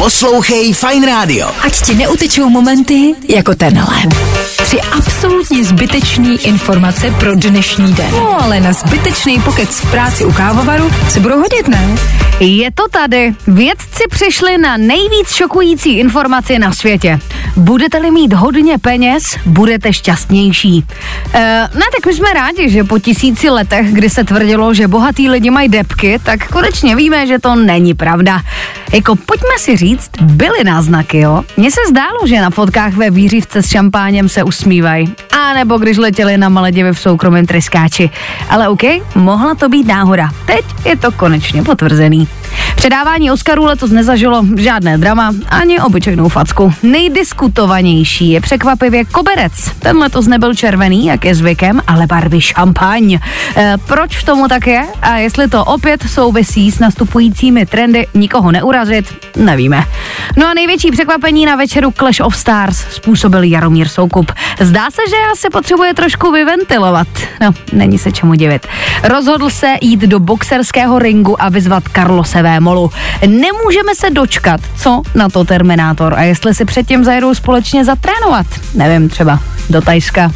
Poslouchej Fine Radio. Ať ti neutečou momenty jako tenhle. Tři absolutně zbytečný informace pro dnešní den. No ale na zbytečný pokec v práci u kávovaru se budou hodit, ne? Je to tady. Vědci přišli na nejvíc šokující informaci na světě. Budete-li mít hodně peněz, budete šťastnější. E, ne, tak my jsme rádi, že po tisíci letech, kdy se tvrdilo, že bohatý lidi mají depky, tak konečně víme, že to není pravda. Jako pojďme si říct, byly náznaky, jo? Mně se zdálo, že na fotkách ve výřivce s šampáněm se usmívají. A nebo když letěli na Maledivy v soukromém tryskáči. Ale OK, mohla to být náhoda. Teď je to konečně potvrzený. Předávání Oscarů letos nezažilo žádné drama ani obyčejnou facku. Nejdiskutovanější je překvapivě koberec. Ten letos nebyl červený, jak je zvykem, ale barvy šampaň. E, proč tomu tak je? A jestli to opět souvisí s nastupujícími trendy nikoho neurazit, nevíme. No a největší překvapení na večeru Clash of Stars způsobil Jaromír Soukup. Zdá se, že asi potřebuje trošku vyventilovat. No, není se čemu divit. Rozhodl se jít do boxerského ringu a vyzvat Carlose Vémolu. Nemůžeme se dočkat, co na to Terminátor a jestli si předtím zajedou společně zatrénovat. Nevím, třeba do Tajska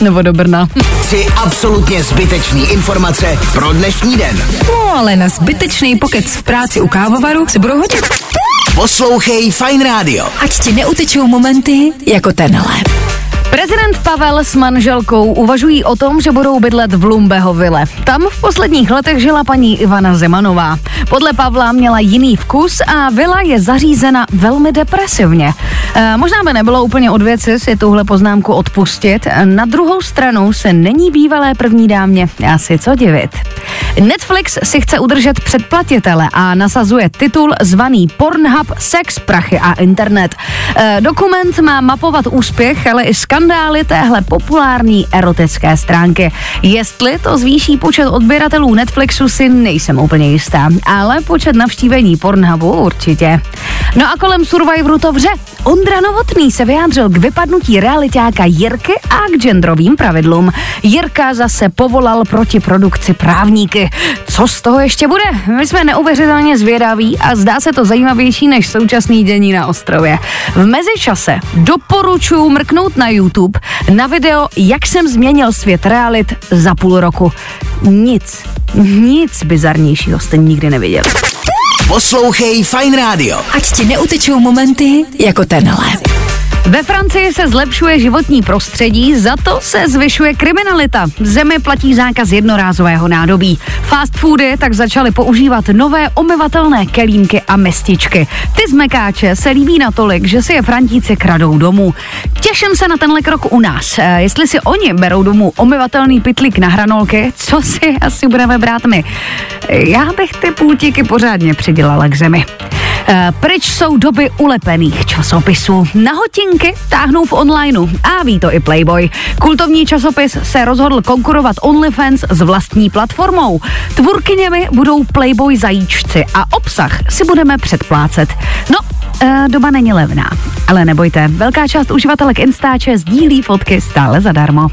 nebo do Brna. Tři absolutně zbytečný informace pro dnešní den. No ale na zbytečný pokec v práci u kávovaru se budou hodit. Poslouchej Fine Radio. Ať ti neutečou momenty jako tenhle. Prezident Pavel s manželkou uvažují o tom, že budou bydlet v Lumbeho vile. Tam v posledních letech žila paní Ivana Zemanová. Podle Pavla měla jiný vkus a vila je zařízena velmi depresivně. E, možná by nebylo úplně od věci si tuhle poznámku odpustit. Na druhou stranu se není bývalé první dámě asi co divit. Netflix si chce udržet předplatitele a nasazuje titul zvaný Pornhub, sex, prachy a internet. E, dokument má mapovat úspěch, ale i skandály téhle populární erotické stránky. Jestli to zvýší počet odběratelů Netflixu, si nejsem úplně jistá, ale počet navštívení Pornhubu určitě. No a kolem Survivoru to vře. Ondra Novotný se vyjádřil k vypadnutí realitáka Jirky a k genderovým pravidlům. Jirka zase povolal proti produkci právníky. Co z toho ještě bude? My jsme neuvěřitelně zvědaví a zdá se to zajímavější než současný dění na ostrově. V mezičase doporučuji mrknout na YouTube na video, jak jsem změnil svět realit za půl roku. Nic, nic bizarnějšího jste nikdy neviděli. Poslouchej Fine Radio. Ať ti neutečou momenty jako tenhle. Ve Francii se zlepšuje životní prostředí, za to se zvyšuje kriminalita. V zemi platí zákaz jednorázového nádobí. Fast foody tak začaly používat nové omyvatelné kelímky a mestičky. Ty zmekáče se líbí natolik, že si je Frantíci kradou domů. Těším se na tenhle krok u nás. E, jestli si oni berou domů omyvatelný pitlík na hranolky, co si asi budeme brát my? E, já bych ty půltíky pořádně přidělala k zemi. E, pryč jsou doby ulepených časopisů. Na hotinky táhnou v onlineu a ví to i Playboy. Kultovní časopis se rozhodl konkurovat OnlyFans s vlastní platformou. Tvůrkyněmi budou Playboy zajíčci a obsah si budeme předplácet. No, e, doba není levná, ale nebojte, velká část uživatelek Instače sdílí fotky stále zadarmo.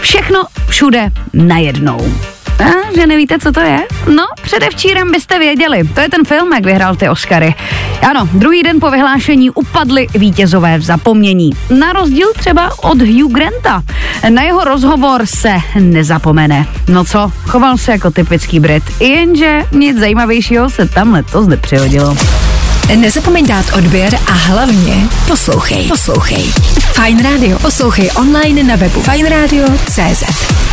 Všechno všude najednou. A, že nevíte, co to je? No, předevčírem byste věděli. To je ten film, jak vyhrál ty Oscary. Ano, druhý den po vyhlášení upadly vítězové v zapomnění. Na rozdíl třeba od Hugh Granta. Na jeho rozhovor se nezapomene. No co, choval se jako typický Brit. Jenže nic zajímavějšího se tam letos nepřihodilo. Nezapomeň dát odběr a hlavně poslouchej. Poslouchej. Fine Radio. Poslouchej online na webu fineradio.cz.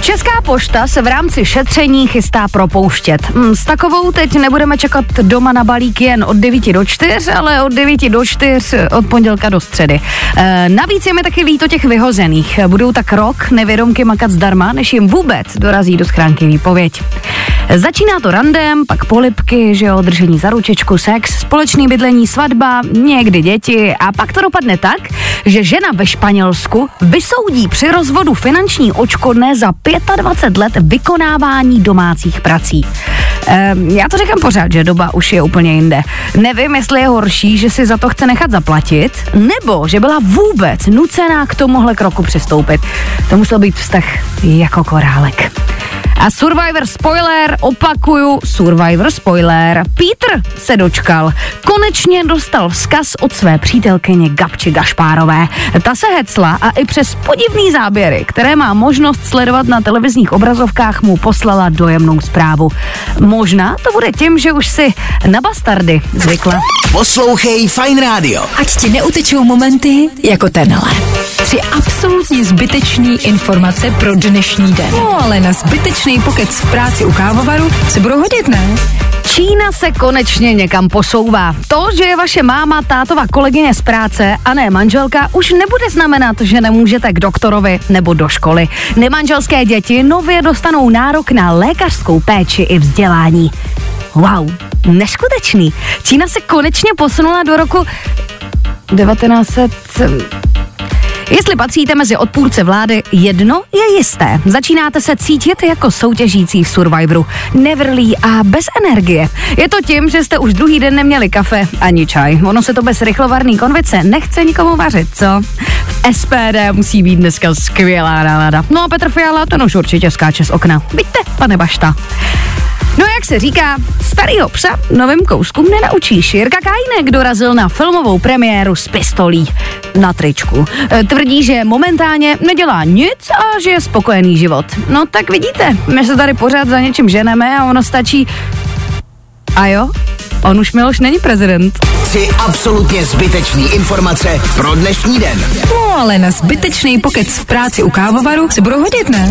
Česká pošta se v rámci šetření chystá propouštět. Hmm, s takovou teď nebudeme čekat doma na balík jen od 9 do 4, ale od 9 do 4 od pondělka do středy. E, navíc je mi taky líto těch vyhozených. Budou tak rok nevědomky makat zdarma, než jim vůbec dorazí do schránky výpověď. Začíná to randem, pak polipky, že jo, držení za ručičku, sex, společný bydlení, svatba, někdy děti a pak to dopadne tak, že žena ve Španělsku vysoudí při rozvodu finanční očkodné za 25 let vykonávání domácích prací. Ehm, já to říkám pořád, že doba už je úplně jinde. Nevím, jestli je horší, že si za to chce nechat zaplatit, nebo že byla vůbec nucená k tomuhle kroku přistoupit. To musel být vztah jako korálek. A Survivor spoiler, opakuju, Survivor spoiler. Peter se dočkal. Konečně dostal vzkaz od své přítelkyně Gabči Gašpárové. Ta se hecla a i přes podivný záběry, které má možnost sledovat na televizních obrazovkách, mu poslala dojemnou zprávu. Možná to bude tím, že už si na bastardy zvykla. Poslouchej Fine Radio. Ať ti neutečou momenty jako tenhle. Tři absolutně zbytečný informace pro dnešní den. No ale na zbytečný pokec v práci u kávovaru se budou hodit, ne? Čína se konečně někam posouvá. To, že je vaše máma, tátova kolegyně z práce a ne manželka, už nebude znamenat, že nemůžete k doktorovi nebo do školy. Nemanželské děti nově dostanou nárok na lékařskou péči i vzdělání. Wow, neskutečný. Čína se konečně posunula do roku 1900... Jestli patříte mezi odpůrce vlády, jedno je jisté. Začínáte se cítit jako soutěžící v Survivoru. Nevrlí a bez energie. Je to tím, že jste už druhý den neměli kafe ani čaj. Ono se to bez rychlovarný konvice nechce nikomu vařit, co? SPD musí být dneska skvělá nálada. No a Petr Fiala ten už určitě skáče z okna. Vidíte, pane Bašta. No jak se říká, starýho psa novým kouskům nenaučíš. Jirka Kajnek dorazil na filmovou premiéru s pistolí na tričku. E, Tvrdí, že momentálně nedělá nic a že je spokojený život. No tak vidíte, my se tady pořád za něčím ženeme a ono stačí... A jo, on už Miloš není prezident. Tři absolutně zbytečný informace pro dnešní den. No ale na zbytečný pokec v práci u kávovaru se budou hodit, ne?